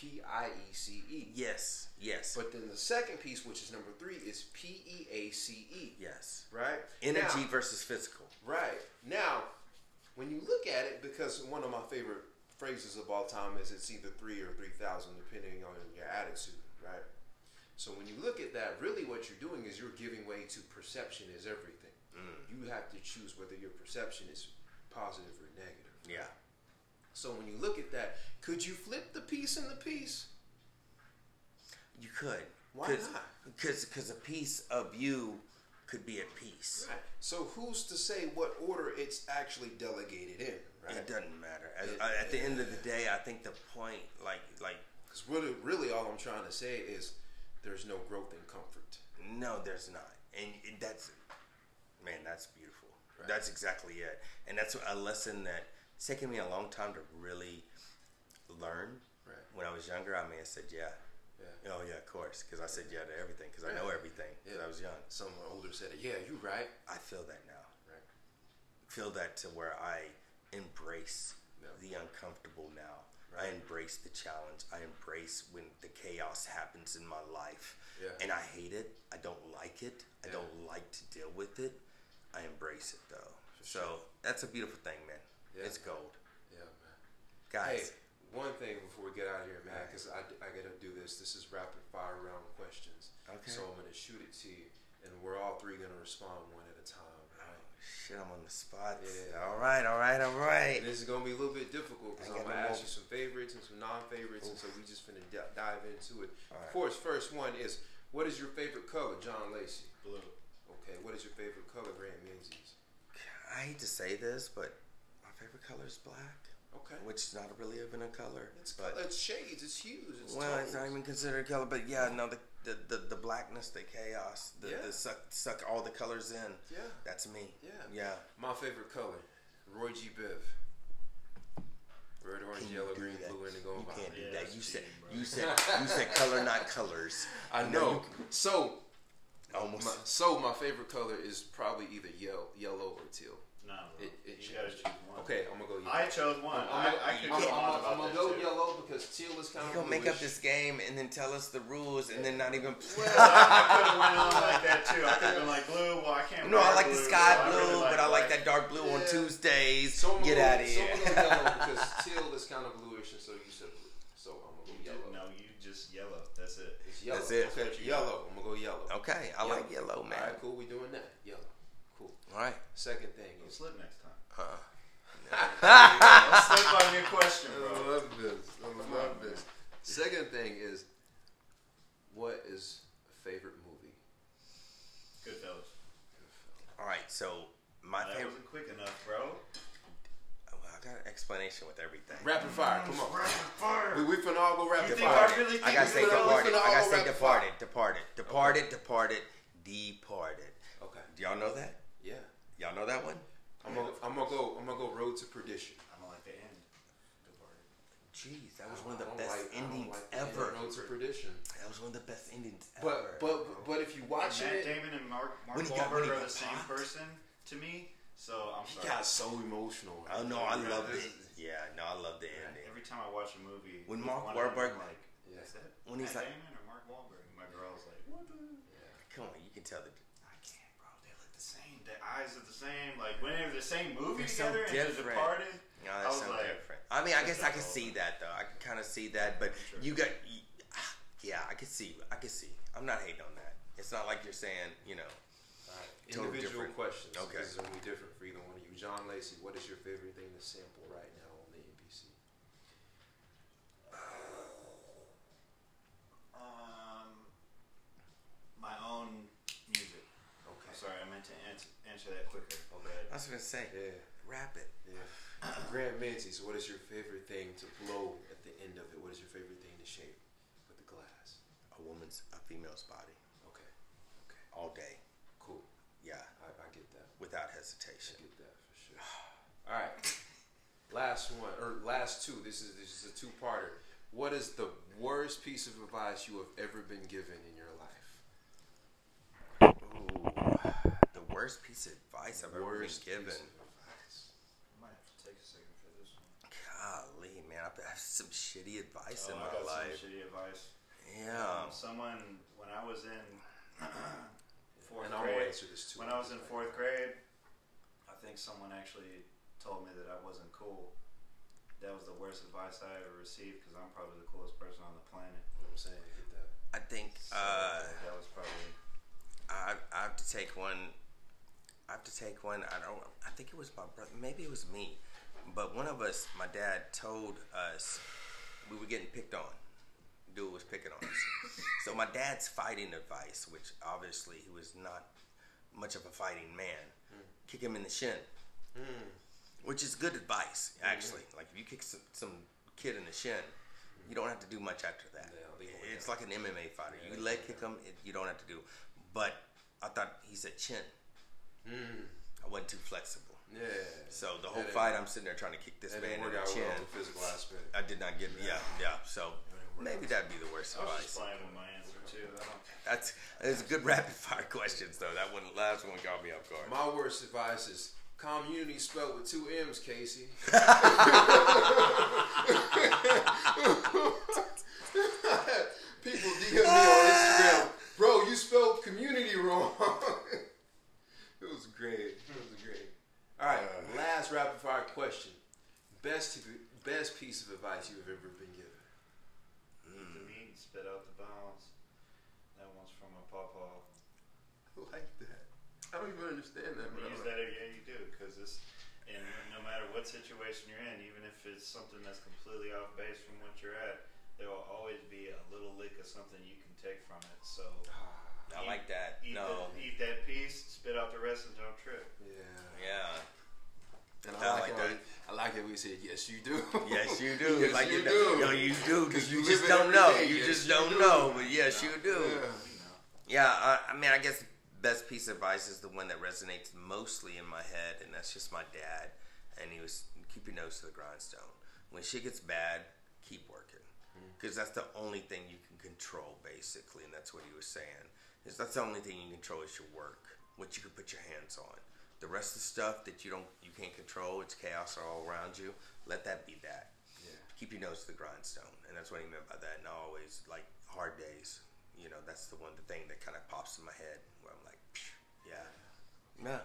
P I E C E. Yes. Yes. But then the second piece, which is number three, is P E A C E. yes. Right? Energy Now- versus physical. right. Now, when you look at it, because one of my favorite phrases of all time is it's either three or 3,000, depending on your attitude, right? So when you look at that, really what you're doing is you're giving way to perception is everything. Mm. You have to choose whether your perception is positive or negative. Yeah. So when you look at that, could you flip the piece in the piece? You could. Why Cause, not? Because because a piece of you could be at peace. Right. So who's to say what order it's actually delegated in, right? It doesn't matter. At, It- uh, at the end of the day, I think the point, like like Because really, really, all I'm trying to say is there's no growth in comfort. No, there's not, and it- that's man, that's beautiful. Right. That's exactly it, and that's a lesson that it's taken me a long time to really learn. Right. When I was younger, I may have said yeah. Yeah. Oh yeah, of course, because I said yeah to everything because I know everything because Yeah. I was young. Someone older said, "Yeah, you're right." I feel that now. Right. Feel that to where I embrace Yeah. the uncomfortable now. I embrace the challenge. I embrace when the chaos happens in my life. Yeah. And I hate it. I don't like it. I don't like to deal with it. I embrace it though. For so that's a beautiful thing, man. Yeah. It's gold. Yeah, man. Guys, Hey, one thing before we get out of here, man, because I, I got to do this. This is rapid fire round questions. Okay. So I'm going to shoot it to you, and we're all three going to respond one at a time, right? Oh, shit, I'm on the spot. Yeah. All right, all right, all right. And this is going to be a little bit difficult because I I'm going to ask you some favorites and some non-favorites, and so we just finna d- dive into it. All right. Of course, first one is what is your favorite color, John Lacy? Blue. Okay, what is your favorite color, Grant Menzies? I hate to say this, but my favorite color is black, Okay. which is not really even a color. It's but color, it's shades, it's hues, it's well, tones. it's not even considered a color. But yeah, no, the the, the, the blackness, the chaos, the, Yeah. the suck suck all the colors in. Yeah. That's me. Yeah. Yeah. My favorite color, Roy G. Biv. Red, orange, Can yellow, green, that? blue, indigo, You and can't do Yeah, that. You said cheating, bro. you said you said color, not colors. [LAUGHS] I know. you So, almost. my, so my favorite color is probably either yellow, yellow or teal. Nah, bro. It- it you gotta choose one. Okay, I'm gonna go yellow. I chose one. I'm, I, gonna- I could I'm, go I'm, I'm, gonna go too. yellow because teal is kind you of gonna make up this game and then tell us the rules and then not even. Well, [LAUGHS] I could have went on like that too. I could have been like blue. Well, I can't. No, I wear like the sky so blue, really but I like black. that dark blue on Tuesdays. So I'm gonna Get go, out of here. so. I'm gonna go yellow [LAUGHS] because teal is kind of bluish, and so you said blue. So I'm gonna go yellow. No, you just yellow. That's it. It's yellow. That's it. Okay, That's what you yellow. I'm gonna go yellow. okay, I like yellow, man. All right, cool. We doing that. Yellow. Cool. All right. Second thing Go is. slip next time. Uh, [LAUGHS] Don't slip on your question, bro. I love this. I love this. Second thing is, what is a favorite movie? Goodfellas. all right. So my That favorite. wasn't quick enough, bro. Well, I got an explanation with everything. Rapid fire. Come on. Rapid fire. We, we finna all go rapid You think fire. I really I gotta say we finna- departed. we finna I gotta all say rapid departed. Departed. Departed. Departed. Departed. Okay. Do y'all know that? Yeah. Y'all know that one? I'm gonna, I'm gonna go. I'm gonna go. Road to Perdition. I don't like the end. Departed. Jeez, that was one of the best like- endings like the end ever. Road to Perdition. That was one of the best endings ever. But but but if you watch Matt it, Damon and Mark Mark When Wahlberg when are got the same popped? person to me. So I'm sorry. he got so emotional. oh no, I Yeah, loved this it. is- Yeah, no, I loved the ending. Every time I watch a movie, When Mark one them, Wahlberg- like, Yeah. is that When he's Matt like- Damon or Mark Wahlberg? And my girl's like, what the? Come on, you can tell the. I can't, bro. They look the eyes are the same. Like when they were the same movie They're so together and The different. Departed. No, I that's was so like, different. I mean, I guess I can see that though. I can kind of see that, but Sure. you got, y- yeah, I can see. I can see. I'm not hating on that. It's not like you're saying, you know. Alright, Totally Individual different. questions. Okay. This is gonna be different for either one of you. John Lacy, what is your favorite thing to sample right now on the MPC? Um, my own music. Okay. I'm sorry, I meant to answer, answer that quicker. Okay. I was gonna say, Yeah. wrap it. Yeah. Grant Menzies, what is your favorite thing to blow at the end of it? What is your favorite thing to shape with the glass? A woman's, a female's body, Okay. Okay. all day. Cool. Yeah, I, I get that. without I hesitation. get that for sure. [SIGHS] All right. [LAUGHS] Last one or last two. This is this is a two-parter. What is the worst piece of advice you have ever been given in your life? Ooh, the worst piece of advice I've ever been given. piece of advice. I might have to take a second for this one. Golly, man, I've had some shitty advice Oh, in I my got life. some shitty advice. Yeah. Um, someone when I was in fourth and I'm gonna grade. answer this too. When I was in fourth grade, I think someone actually told me that I wasn't cool. That was the worst advice I ever received because I'm probably the coolest person on the planet. You know what I'm saying? I. I think So, uh, that was probably I, I have to take one. I have to take one. I don't. I think it was my brother. Maybe it was me. But one of us, my dad told us we were getting picked on. Dude was picking on us. [LAUGHS] so my dad's fighting advice, which obviously he was not much of a fighting man, kick him in the shin, which is good advice actually. Like if you kick some, some kid in the shin, you don't have to do much after that. Yeah, It's like an MMA fighter. You leg kick him, it, you don't have to do. But I thought he said chin. Mm. I wasn't too flexible. Yeah. So the whole fight, I'm sitting there trying to kick this man in the out chin. well the physical aspect. I did not get. Yeah, yeah. So maybe out. that'd be the worst I was just advice. playing with my answer too. That's it's good rapid fire questions though. That one last one got me off guard. My worst advice is community spelled with two M's, Casey. [LAUGHS] People DM me on Instagram, bro, you spelled community wrong. [LAUGHS] it was great. It was great. All right, last rapid fire question. Best best piece of advice you've ever been given. the meat spit out the bones. That one's from a pawpaw. I like that. I don't even understand that, You I use that, yeah, you do, because it's, and no matter what situation you're in, even if it's something that's completely off base from what you're at, there will always be a little lick of something you can take from it. So [SIGHS] I like that. eat, No, the, eat that piece, spit spit out the rest and don't trip. Yeah. Yeah. And I I like, like that. we- I like that we said yes, you do. [LAUGHS] Yes, you do. [LAUGHS] Yes, like you you do. No, you do because you you just don't know. day. You Yes, just you don't do. know. But yes, you do. Yeah. Yeah, I, I mean, I guess the best piece of advice is the one that resonates mostly in my head, and that's just my dad. And he was keep your nose to the grindstone. When shit gets bad, keep working, mm-hmm. because that's the only thing you can control, basically. And that's what he was saying. Is that's the only thing you can control is your work, what you can put your hands on. The rest of the stuff that you don't, you can't control, it's chaos all around you. Let that be that. Yeah. Keep your nose to the grindstone, and that's what he meant by that. And I always like hard days. You know, that's the one the thing that kind of pops in my head where I'm like, "Phew, yeah, yeah.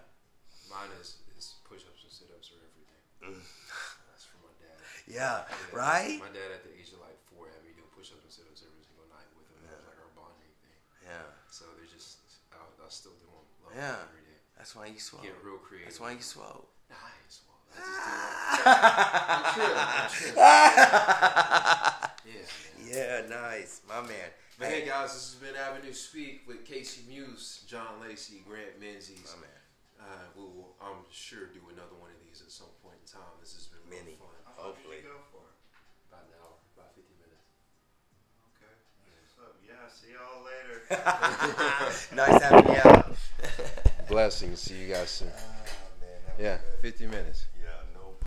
Mine is, is push ups and sit ups are everything. Mm. [LAUGHS] That's from my dad. Yeah, Yeah. right? My dad at the age of like four had me do push ups and sit ups every single night with him. That was like our bonding thing. Yeah. So they're just, I, I still do them. Love Yeah. them every day. That's why you swole. Get real creative. That's why you swole. Nah, I ain't swole. I just do it. I'm tripping. I'm tripping. Yeah, man. Yeah, nice. My man. But hey guys, this has been Avenue Speak with Casey Muse, John Lacy, Grant Menzies. My man. Uh, we will, I'm sure, do another one of these at some point in time. This has been real Many. fun. How long Hopefully. did you go for? About an hour, about 50 minutes. Okay. What's up? Yeah, see y'all later. [LAUGHS] [LAUGHS] nice having you out. Blessings. See you guys soon. Oh, man, Yeah, good. 50 minutes.